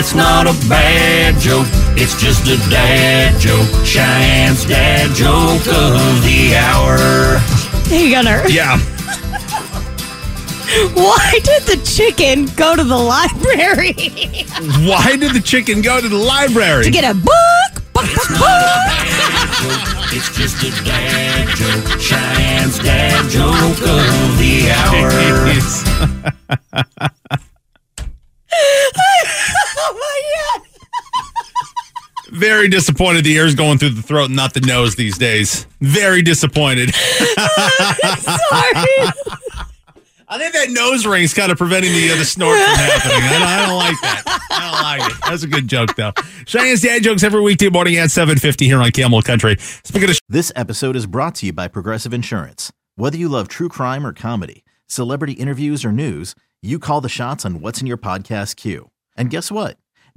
It's not a bad joke, it's just a dad joke. Cheyenne's dad joke of the hour. Hey, Gunner. Yeah. Why did the chicken go to the library Why did the chicken go to the library? to get a book? Book, book, book. Bad joke, it's just a dad joke. Cheyenne's dad joke of the hour. Very disappointed the air's going through the throat and not the nose these days. Very disappointed. Sorry. I think that nose ring's kind of preventing the, uh, the snort from happening. I don't, I don't like that. I don't like it. That's a good joke, though. Cheyenne's dad jokes every weekday morning at 7.50 here on Camel Country. Speaking of This episode is brought to you by Progressive Insurance. Whether you love true crime or comedy, celebrity interviews or news, you call the shots on what's in your podcast queue. And guess what?